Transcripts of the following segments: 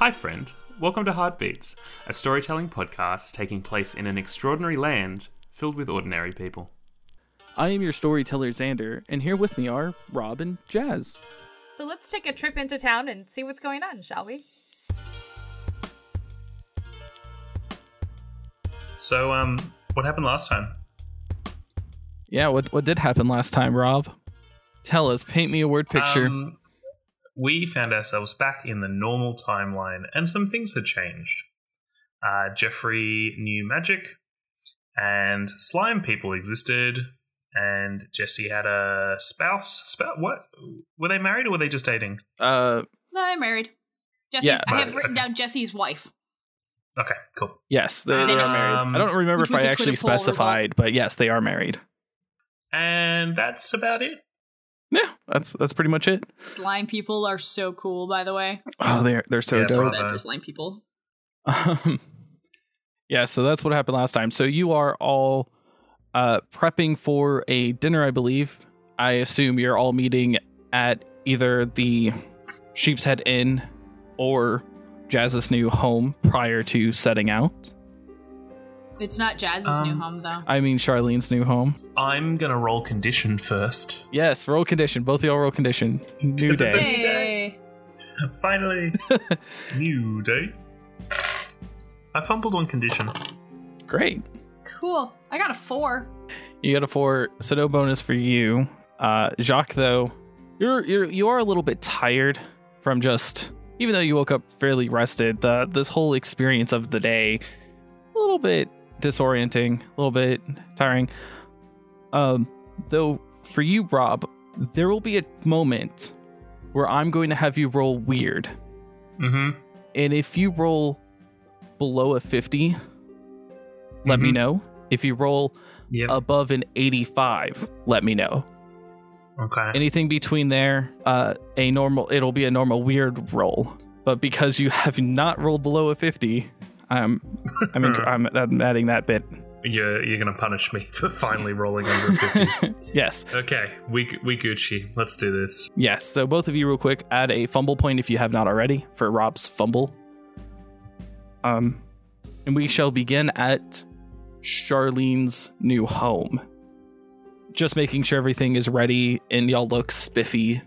Hi, friend. Welcome to Heartbeats, a storytelling podcast taking place in an extraordinary land filled with ordinary people. I am your storyteller, Xander, and here with me are Rob and Jazz. So let's take a trip into town and see what's going on, shall we? So, um, what happened last time? Yeah, what what did happen last time, Rob? Tell us, paint me a word picture. Um, we found ourselves back in the normal timeline, and some things had changed. Uh, Jeffrey knew magic, and slime people existed, and Jesse had a spouse. Spouse? What? Were they married or were they just dating? uh, No, I'm married. Jesse's, Yeah. I have written okay. down Jesse's wife. Okay, cool. yes, they, they are Cynics. married. Um, I don't remember if I actually Twitter result. specified, but yes, they are married. And that's about it. Yeah, that's that's pretty much it. Slime people are so cool, by the way. Oh, they're they're so Yeah, dope. Bravo. Except for slime people. Um, yeah, so that's what happened last time. So you are all uh, prepping for a dinner, I believe. I assume you're all meeting at either the Sheep's Head Inn or Jazz's new home prior to setting out. It's not Jazz's new Um, home, though. I mean, Charlene's new home. I'm gonna roll condition first. Yes, roll condition. Both of y'all roll condition. New Because it's a- day. new day. Finally, new day. I fumbled on condition. Great. Cool. I got a four. You got a four, so no bonus for you. Uh, Jacques, though, you're you're you are a little bit tired from just even though you woke up fairly rested. The this whole experience of the day, a little bit disorienting, a little bit tiring. Um, though for you, Rob, there will be a moment where I'm going to have you roll weird, Mm-hmm. and if you roll below a fifty, let me Mhm. know. If you roll Yep. above an 85 let me know okay. anything between there uh a normal it'll be a normal weird roll but because you have not rolled below a 50 i'm i'm, inc- I'm, I'm adding that bit You're you're gonna punish me for finally rolling under fifty. yes okay, we we Gucci. Let's do this. yes so both of you real quick add a fumble point if you have not already for rob's fumble um and we shall begin at charlene's new home just making sure everything is ready and y'all look spiffy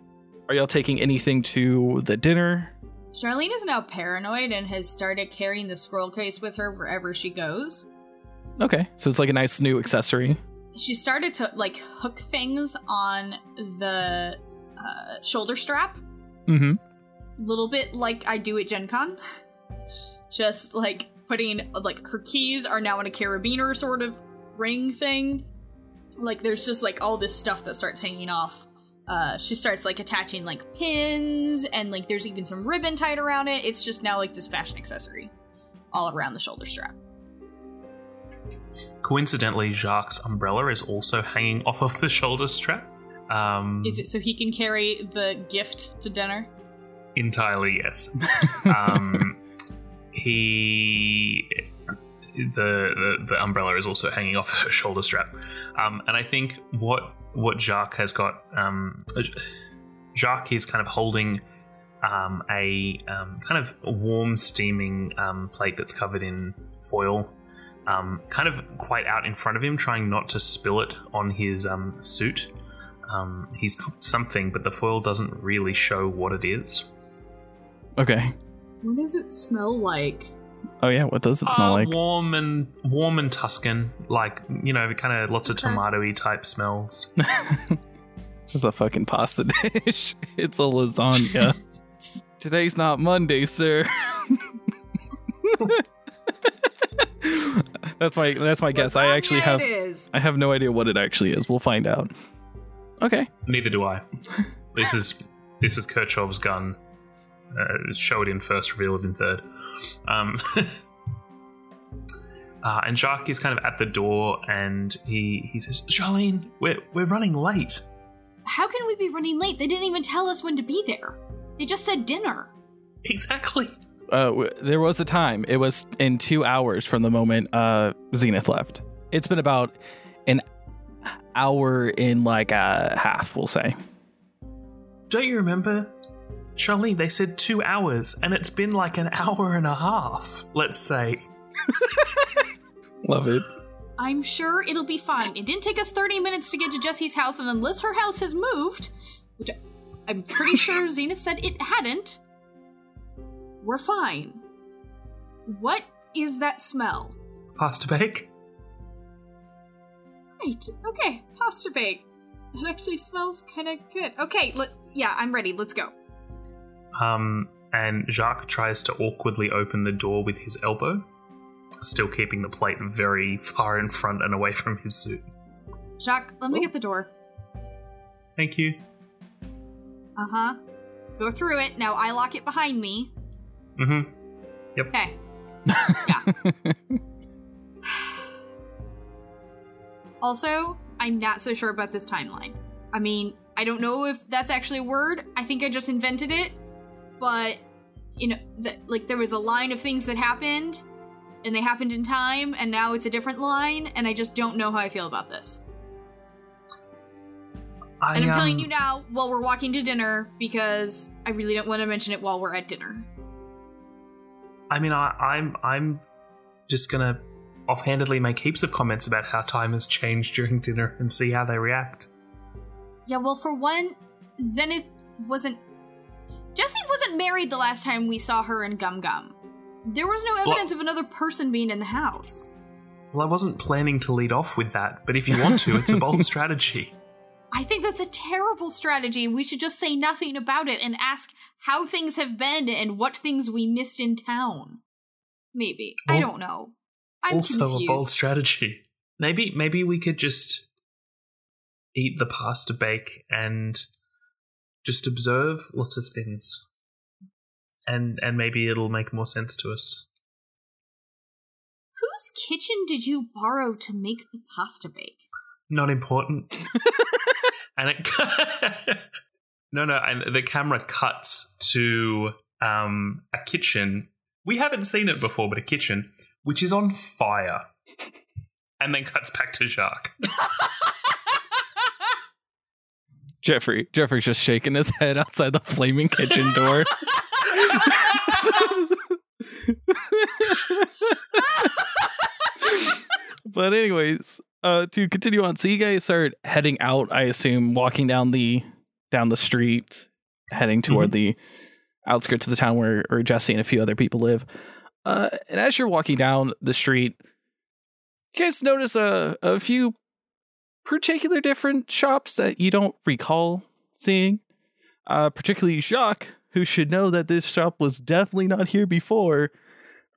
are y'all taking anything to the dinner Charlene is now paranoid and has started carrying the scroll case with her wherever she goes. okay so it's like a nice new accessory She started to, like, hook things on the uh, shoulder strap. mm-hmm little bit like I do at Gen Con. Just like putting like her keys are now in a carabiner sort of ring thing. Like there's just like all this stuff that starts hanging off. Uh, she starts like attaching like pins and like there's even some ribbon tied around it. It's just now like this fashion accessory all around the shoulder strap. Coincidentally, Jacques' umbrella is also hanging off of the shoulder strap. Um, Is it so he can carry the gift to dinner? entirely yes. um, he the, the the umbrella is also hanging off her shoulder strap, um, and I think what what Jacques has got um, Jacques is kind of holding um, a um, kind of warm steaming um, plate that's covered in foil. Um, kind of quite out in front of him, trying not to spill it on his um, suit. Um, he's cooked something, but the foil doesn't really show what it is. okay What does it smell like? Oh yeah what does it smell Uh, like Warm and warm and Tuscan, like you know, kind of lots of Okay. tomatoey type smells. just a fucking pasta dish it's a lasagna today's not monday sir that's my that's my guess i actually have i have no idea what it actually is we'll find out okay Neither do I. This is this is Chekhov's gun. Uh, show it in first, reveal it in third. Um, uh, and Jacques is kind of at the door, and he he says, "Charlene, we're we're running late." How can we be running late? They didn't even tell us when to be there. They just said dinner. Exactly. uh w- there was a time it was in two hours from the moment uh zenith left it's been about an hour in like a half we'll say don't you remember? Charlene, they said two hours, and it's been like an hour and a half, let's say. Love it. I'm sure it'll be fine. It didn't take us 30 minutes to get to Jesse's house, and unless her house has moved, which I- I'm pretty sure Zenith said it hadn't, we're fine. What is that smell? Pasta bake? Right. Okay. Pasta bake. It actually smells kind of good. Okay. Let, yeah, I'm ready. Let's go. Um, and Jacques tries to awkwardly open the door with his elbow, still keeping the plate very far in front and away from his suit. Jacques, let me get the door. Thank you. Uh huh. Go through it. Now I lock it behind me. Mm-hmm. Yep. Okay. Yeah. also, I'm not so sure about this timeline. I mean, I don't know if that's actually a word. I think I just invented it. But, you know, th- like there was a line of things that happened, and they happened in time, and now it's a different line, and I just don't know how I feel about this. I, And I'm telling um, you now while we're walking to dinner because I really don't want to mention it while we're at dinner. I mean, I, I'm I'm just gonna offhandedly make heaps of comments about how time has changed during dinner and see how they react. Yeah, well, for one, Zenith wasn't. Jesse wasn't married the last time we saw her in Gum Gum. There was no evidence of another person being in the house. Well, I wasn't planning to lead off with that, but if you want to, it's a bold strategy. I think that's a terrible strategy. We should just say nothing about it and ask how things have been and what things we missed in town. Maybe. I don't know. I'm also confused. a bold strategy. Maybe maybe we could just eat the pasta bake and just observe lots of things. And and maybe it'll make more sense to us. Whose kitchen did you borrow to make the pasta bake? Not important. and it No, no, and the camera cuts to um a kitchen. We haven't seen it before, but a kitchen which is on fire. And then cuts back to Jacques. Jeffrey. Jeffrey's just shaking his head outside the flaming kitchen door. but anyways, uh to continue on, so you guys start heading out, I assume, walking down the down the street, heading toward the outskirts of the town where, where Jesse and a few other people live. Uh and as you're walking down the street, you guys notice a, a few particular different shops that you don't recall seeing. Uh, particularly Jacques, who should know that this shop was definitely not here before,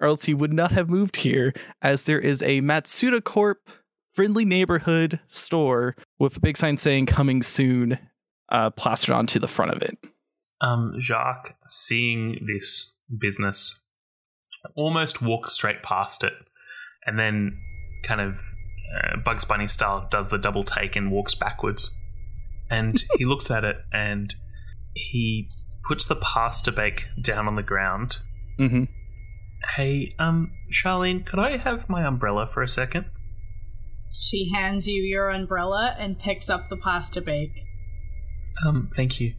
or else he would not have moved here, as there is a Matsuda Corp friendly neighborhood store with a big sign saying coming soon uh, plastered onto the front of it. um, Jacques, seeing this business, almost walks straight past it, and then kind of uh, Bugs Bunny style does the double take and walks backwards. And he looks at it and he puts the pasta bake down on the ground. Mm-hmm. Hey, um, Charlene, could I have my umbrella for a second? She hands you your umbrella and picks up the pasta bake. Um, thank you.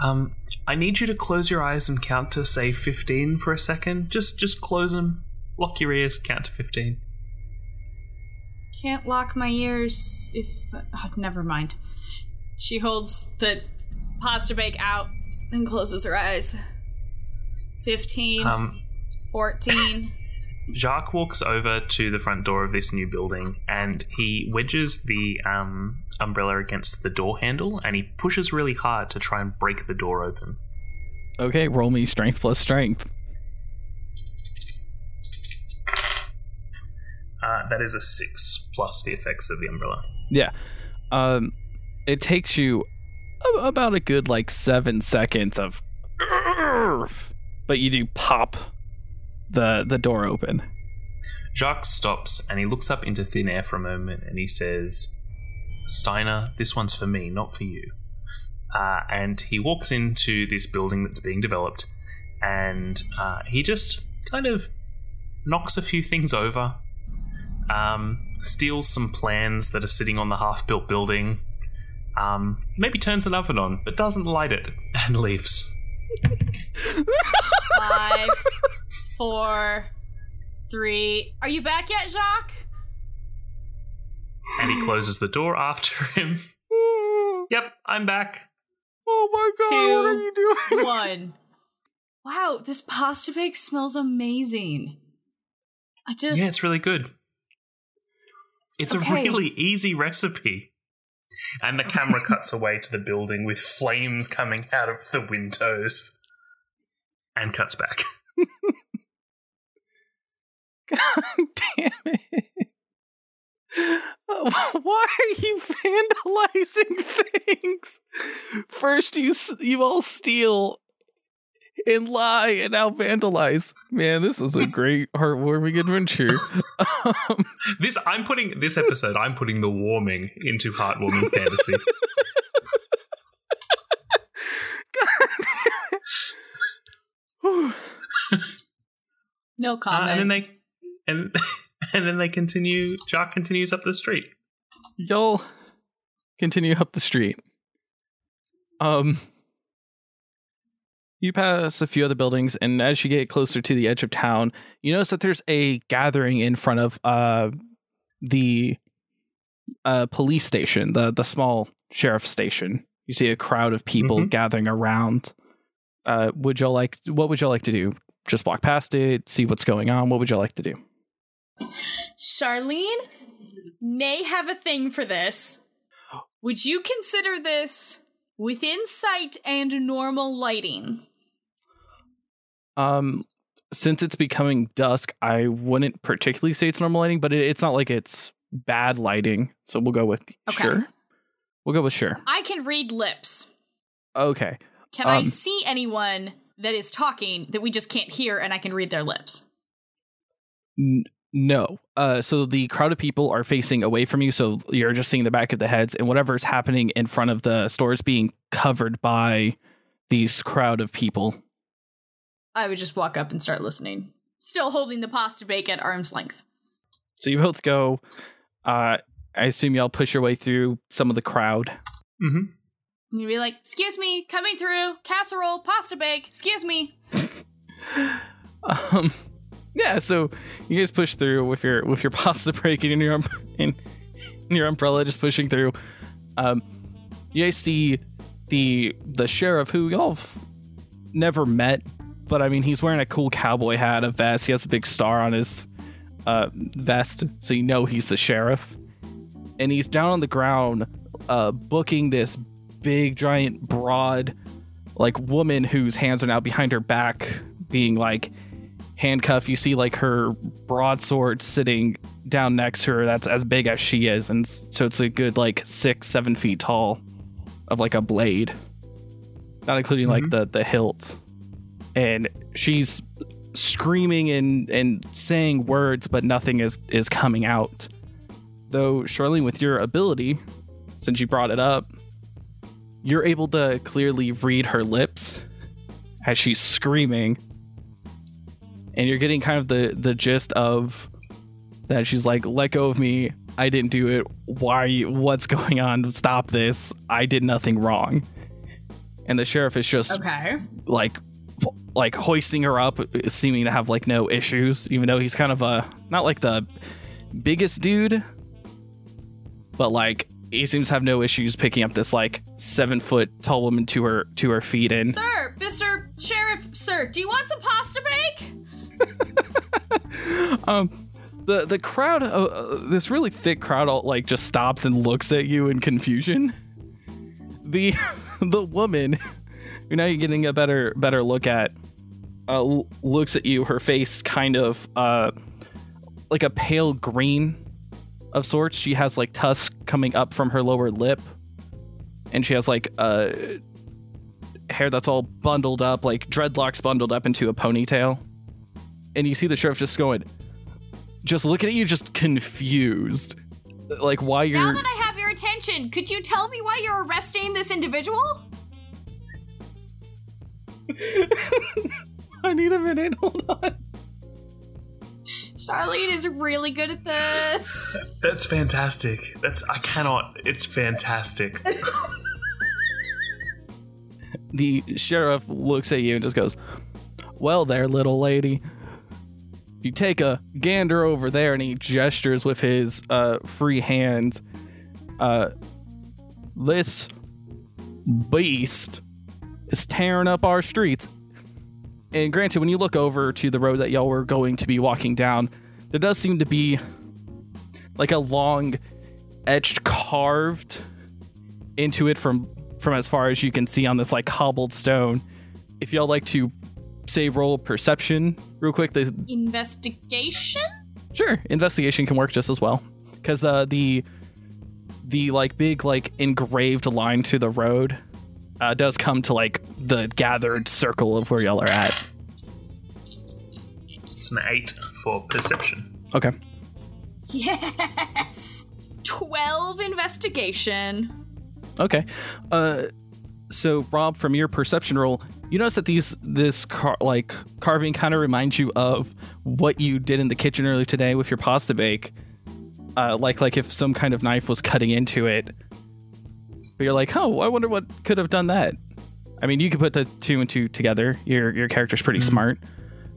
Um, I need you to close your eyes and count to say fifteen for a second. Just, just close them. Lock your ears. Count to fifteen. Can't lock my ears if. Oh, never mind. She holds the pasta bake out and closes her eyes. 15, Um, 14. Jacques walks over to the front door of this new building and he wedges the um, umbrella against the door handle and he pushes really hard to try and break the door open. Okay, roll me strength plus strength. Uh, that is a six plus the effects of the umbrella. Yeah. Um, it takes you about a good like seven seconds of, but you do pop the the door open. Jacques stops and he looks up into thin air for a moment and he says, Steiner, this one's for me, not for you. Uh, and he walks into this building that's being developed and uh, he just kind of knocks a few things over, um, steals some plans that are sitting on the half built building, um, maybe turns an oven on, but doesn't light it and leaves. Five, four, three. Are you back yet, Jacques? And he closes the door after him. Yep, I'm back. Oh my god, Two, what are you doing? One. Wow, this pasta bake smells amazing. I just Yeah, it's really good. It's Okay. a really easy recipe. And the camera cuts away to the building with flames coming out of the windows. And cuts back. God damn it. Why are you vandalizing things? First, you you all steal and lie, and now vandalize. Man, this is a great heartwarming adventure. um, This I'm putting this episode, I'm putting the warming into heartwarming fantasy. whew. no Uh, comment. and then they and and then they continue Jacques continues up the street. y'all continue up the street. Um, you pass a few other buildings, and as you get closer to the edge of town, you notice that there's a gathering in front of uh the uh police station, the the small sheriff station. You see a crowd of people Mhm. gathering around. Uh, would y'all like? What would y'all like to do? Just walk past it, see what's going on. What would y'all like to do? Charlene may have a thing for this. Would you consider this within sight and normal lighting? Um, since it's becoming dusk, I wouldn't particularly say it's normal lighting, but it, it's not like it's bad lighting. So we'll go with Okay. sure. We'll go with sure. I can read lips. Okay. Can I Um, see anyone that is talking that we just can't hear and I can read their lips? N- no. Uh, so the crowd of people are facing away from you, so you're just seeing the back of the heads, and whatever's happening in front of the store is being covered by these crowd of people. I would just walk up and start listening, still holding the pasta bake at arm's length. So you both go. Uh, I assume y'all push your way through some of the crowd. Mm-hmm. And you'd be like, "Excuse me, coming through, casserole, pasta bake. Excuse me." um yeah so you guys push through with your with your pasta bake and your um, and your umbrella just pushing through um you guys see the the sheriff who y'all have never met but i mean he's wearing a cool cowboy hat a vest. He has a big star on his uh vest so you know he's the sheriff. And he's down on the ground uh booking this big giant broad like woman whose hands are now behind her back being like handcuffed. You see like her broadsword sitting down next to her that's as big as she is and so it's a good like six seven feet tall of like a blade. Not including like the the hilt and she's screaming and and saying words but nothing is is coming out. Though Charlene with your ability since you brought it up you're able to clearly read her lips as she's screaming. And you're getting kind of the the gist of that she's like let go of me. I didn't do it. Why what's going on? Stop this. I did nothing wrong. And the sheriff is just Okay. like like hoisting her up seeming to have like no issues even though he's kind of a not like the biggest dude but like he seems to have no issues picking up this like seven foot tall woman to her to her feet and Sir, Mr. Sheriff, sir, do you want some pasta bake? um the the crowd uh, this really thick crowd all like just stops and looks at you in confusion the the woman who now you're getting a better better look at uh looks at you. Her face kind of uh like a pale green of sorts. She has like tusk coming up from her lower lip. And she has like uh hair that's all bundled up like dreadlocks bundled up into a ponytail. And you see the sheriff just going just looking at you just confused. Like why you're Now that I have your attention, could you tell me why you're arresting this individual? I need a minute hold on Charlene is really good at this. That's fantastic. That's I cannot. It's fantastic. the sheriff looks at you and just goes, Well, there, little lady. You take a gander over there, and he gestures with his uh, free hand. Uh, this beast is tearing up our streets. And granted, when you look over to the road that y'all were going to be walking down, there does seem to be like a long etched carved into it from from as far as you can see on this like hobbled stone. If y'all like to say roll perception real quick, the Investigation? sure investigation can work just as well because uh, the the like big like engraved line to the road uh, does come to like the gathered circle of where y'all are at. It's an eight for perception. Okay. Yes! 12 investigation. Okay. Uh, so Rob, from your perception roll, you notice that these this car, like carving kind of reminds you of what you did in the kitchen earlier today with your pasta bake. Uh, like like if some kind of knife was cutting into it. But you're like, oh, I wonder what could have done that. I mean, you could put the two and two together. Your your character's pretty mm-hmm. smart.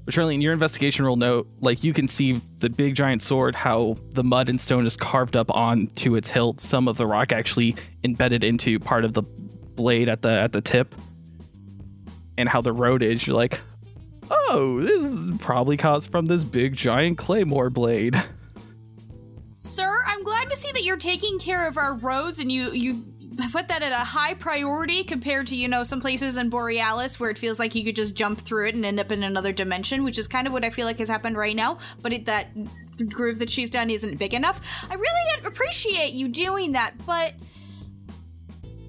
But Charlie, in your investigation roll note, like you can see the big giant sword, how the mud and stone is carved up onto its hilt. Some of the rock actually embedded into part of the blade at the at the tip. And how the road is, you're like, oh, this is probably caused from this big giant claymore blade. Sir, I'm glad to see that you're taking care of our roads and you you put that at a high priority compared to, you know, some places in Borealis where it feels like you could just jump through it and end up in another dimension, which is kind of what I feel like has happened right now, but it, that groove that she's done isn't big enough. I really appreciate you doing that, but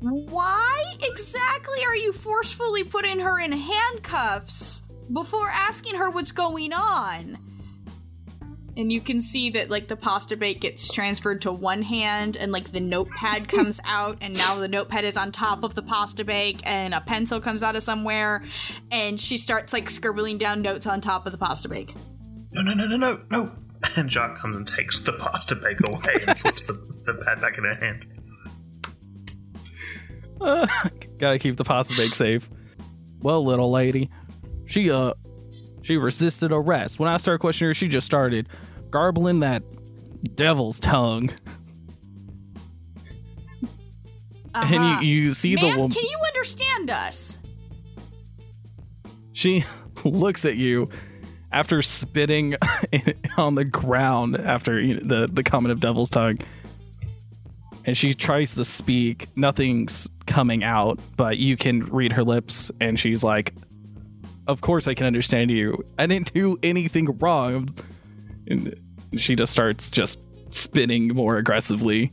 why exactly are you forcefully putting her in handcuffs before asking her what's going on? And you can see that like the pasta bake gets transferred to one hand and like the notepad comes out and now the notepad is on top of the pasta bake and a pencil comes out of somewhere and she starts like scribbling down notes on top of the pasta bake No, no, no, no, no, no. And Jacques comes and takes the pasta bake away and puts the, the pad back in her hand. Uh, gotta keep the pasta bake safe. Well, little lady, she uh, she resisted arrest. When I started questioning her, she just started garbling that devil's tongue. uh-huh. And you, you see the woman. can you understand us She looks at you after spitting on the ground after you know, the the comment of devil's tongue. And she tries to speak. Nothing's coming out, but you can read her lips and she's like, "Of course I can understand you. I didn't do anything wrong." And she just starts just spinning more aggressively.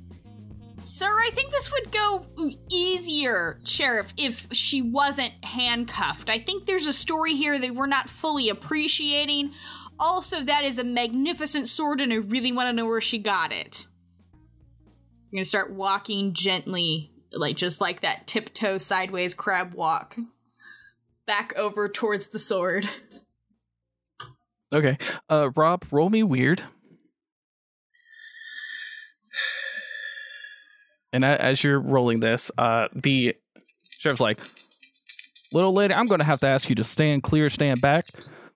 Sir, I think this would go easier, Sheriff, if she wasn't handcuffed. I think there's a story here that we're not fully appreciating. Also, that is a magnificent sword, and I really want to know where she got it. I'm gonna start walking gently, like just like that tiptoe sideways crab walk, back over towards the sword. Okay. Uh Rob, roll me weird. And as you're rolling this, uh the sheriff's like, "Little lady, I'm going to have to ask you to stand clear, stand back.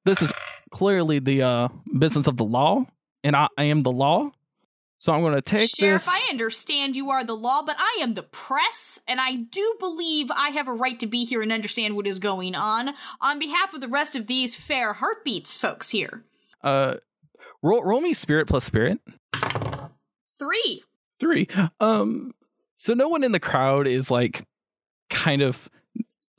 This is clearly the uh business of the law, and I, I am the law. So I'm going to take this. Sheriff, this I understand you are the law, but I am the press, and I do believe I have a right to be here and understand what is going on on behalf of the rest of these fair heartbeats folks here. uh roll roll me spirit plus spirit. Three. Three. Um, so no one in the crowd is like kind of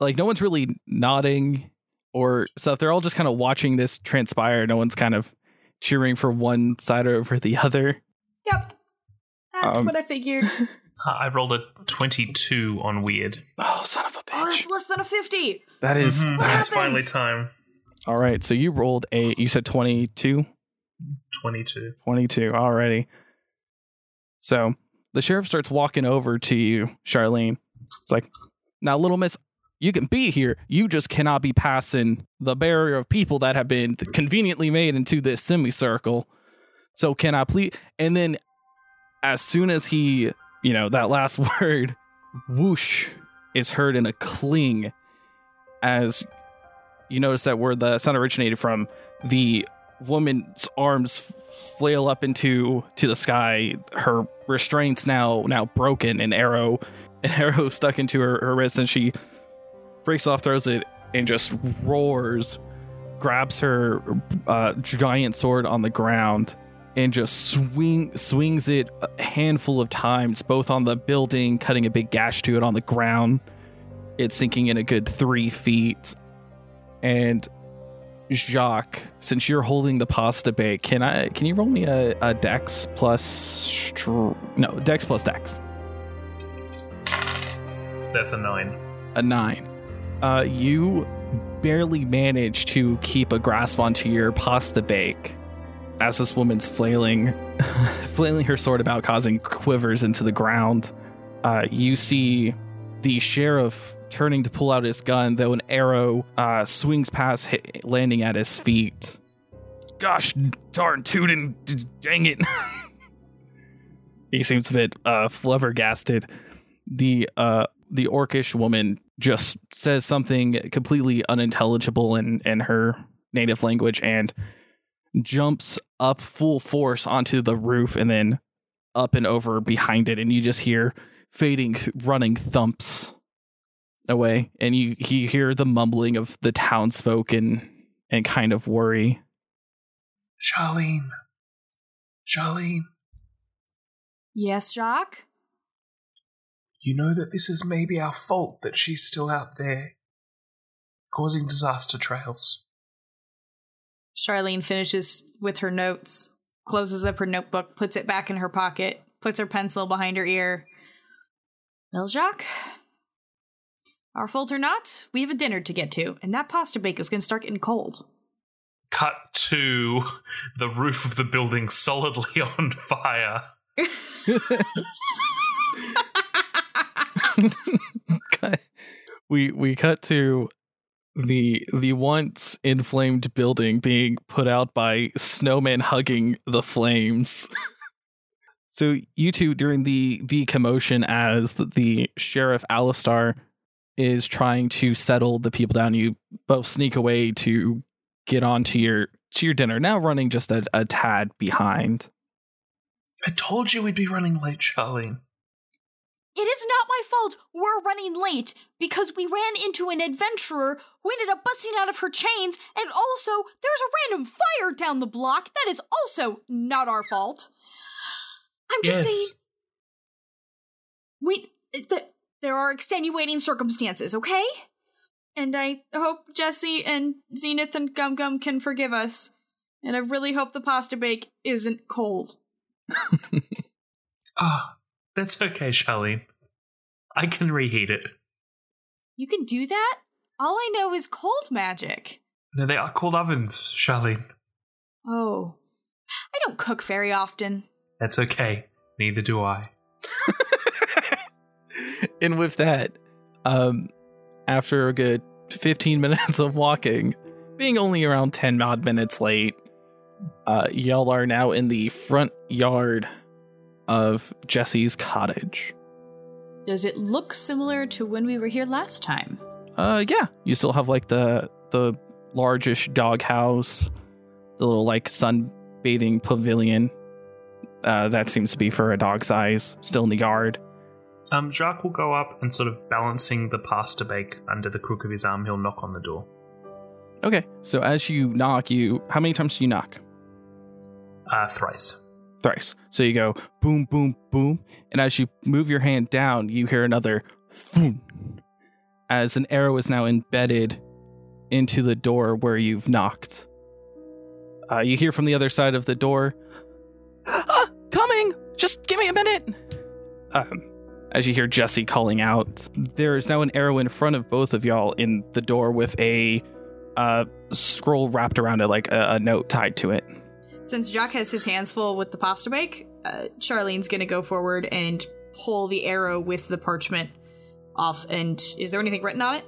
like no one's really nodding or stuff. They're all just kind of watching this transpire. No one's kind of cheering for one side over the other. Yep. That's Um, what I figured. Uh, I rolled a 22 on weird. Oh, son of a Oh, bitch. that's less than a 50. that is Mhm, that's It's finally time. all right. So you rolled a you said 22? 22. 22 already. So the sheriff starts walking over to you, Charlene. It's like, now, little miss, you can be here. You just cannot be passing the barrier of people that have been conveniently made into this semicircle. So can I please? And then, as soon as he, you know, that last word, whoosh, is heard in a cling, as you notice that where the sound originated from, the woman's arms flail up into to the sky. Her restraints now now broken. An arrow, an arrow stuck into her, her wrist, and she breaks off, throws it, and just roars, grabs her uh, giant sword on the ground, and just swing swings it a handful of times, both on the building, cutting a big gash to it on the ground. It's sinking in a good three feet, and Jacques, since you're holding the pasta bake, can I can you roll me a, a dex plus str- no dex plus dex That's a nine. a nine. Uh, you barely manage to keep a grasp onto your pasta bake as this woman's flailing, flailing her sword about, causing quivers into the ground. Uh, you see the sheriff turning to pull out his gun, though an arrow uh, swings past, hit, landing at his feet. Gosh darn tootin', d- dang it. he seems a bit uh, flabbergasted. The uh, the orcish woman just says something completely unintelligible in, in her native language and jumps up full force onto the roof and then up and over behind it and you just hear fading running thumps away and you, you hear the mumbling of the townsfolk and and kind of worry Charlene. Charlene, Yes, Jacques? you know that this is maybe our fault that she's still out there, causing disaster trails. Charlene finishes with her notes, closes up her notebook, puts it back in her pocket, puts her pencil behind her ear. Well, Jacques, our fault or not, we have a dinner to get to, and that pasta bake is going to start getting cold. Cut to the roof of the building solidly on fire. we we cut to the the once inflamed building being put out by snowmen hugging the flames. so you two during the the commotion as the, the sheriff Alistar is trying to settle the people down, you both sneak away to get on to your to your dinner. Now running just a, a tad behind. I told you we'd be running late, Charlene. It is not my fault we're running late because we ran into an adventurer who ended up busting out of her chains, and also there's a random fire down the block. That is also not our fault. I'm just Yes. saying. We th- there are extenuating circumstances, okay? And I hope Jesse and Zenith and Gum Gum can forgive us. And I really hope the pasta bake isn't cold. Ah, that's okay, Charlene. I can reheat it. You can do that? All I know is cold magic. No, they are called ovens, Charlene. Oh. I don't cook very often. That's okay. Neither do I. and with that, um, after a good 15 minutes of walking, being only around 10 odd minutes late, uh, y'all are now in the front yard of Jesse's cottage. Does it look similar to when we were here last time? Uh, yeah, you still have like the the largish doghouse, the little like sunbathing pavilion. Uh, that seems to be for a dog's eyes, still in the yard. Um, Jacques will go up and sort of balancing the pasta bake under the crook of his arm, he'll knock on the door. Okay, so as you knock, you how many times do you knock? Uh, thrice. Thrice. So you go boom, boom, boom, and as you move your hand down, you hear another thum, as an arrow is now embedded into the door where you've knocked. Uh, you hear from the other side of the door, ah, coming! Just give me a minute! Um, as you hear Jesse calling out, there is now an arrow in front of both of y'all in the door with a uh, scroll wrapped around it, like a, a note tied to it. Since Jack has his hands full with the pasta bake, uh, Charlene's gonna go forward and pull the arrow with the parchment off. And is there anything written on it?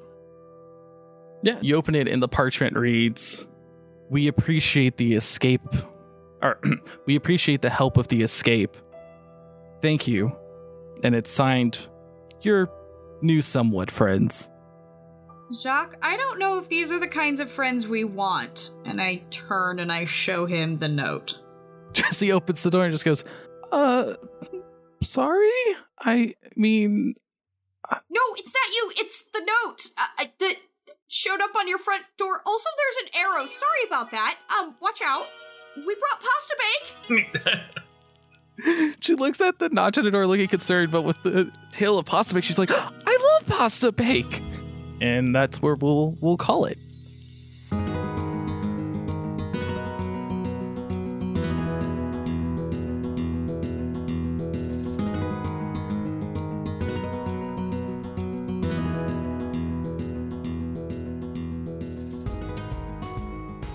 Yeah. You open it and the parchment reads, We appreciate the escape or we appreciate the help of the escape. Thank you. And it's signed your new somewhat friends. Jacques, I don't know if these are the kinds of friends we want. And I turn and I show him the note. Jesse opens the door and just goes, "Uh, sorry. I mean, No, it's not you. It's the note uh, uh, that showed up on your front door. Also, there's an arrow. Sorry about that. Um, watch out. We brought pasta bake. she looks at the notch on the door looking concerned, but with the tail of pasta bake, she's like, I love pasta bake. And that's where we'll we'll call it.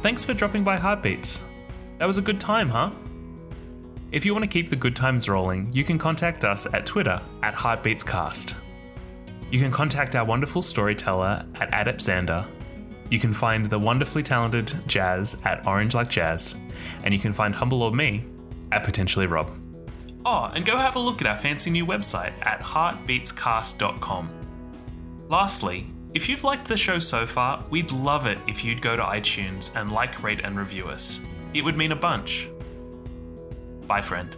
Thanks for dropping by Heartbeats. That was a good time, huh? If you want to keep the good times rolling, you can contact us at Twitter at HeartbeatsCast. You can contact our wonderful storyteller at Adeptxander. You can find the wonderfully talented Jazz at Orange Like Jazz. And you can find Humble or me at Potentially Rob. Oh, and go have a look at our fancy new website at heartbeatscast.com. Lastly, if you've liked the show so far, we'd love it if you'd go to iTunes and like, rate, and review us. It would mean a bunch. Bye, friend.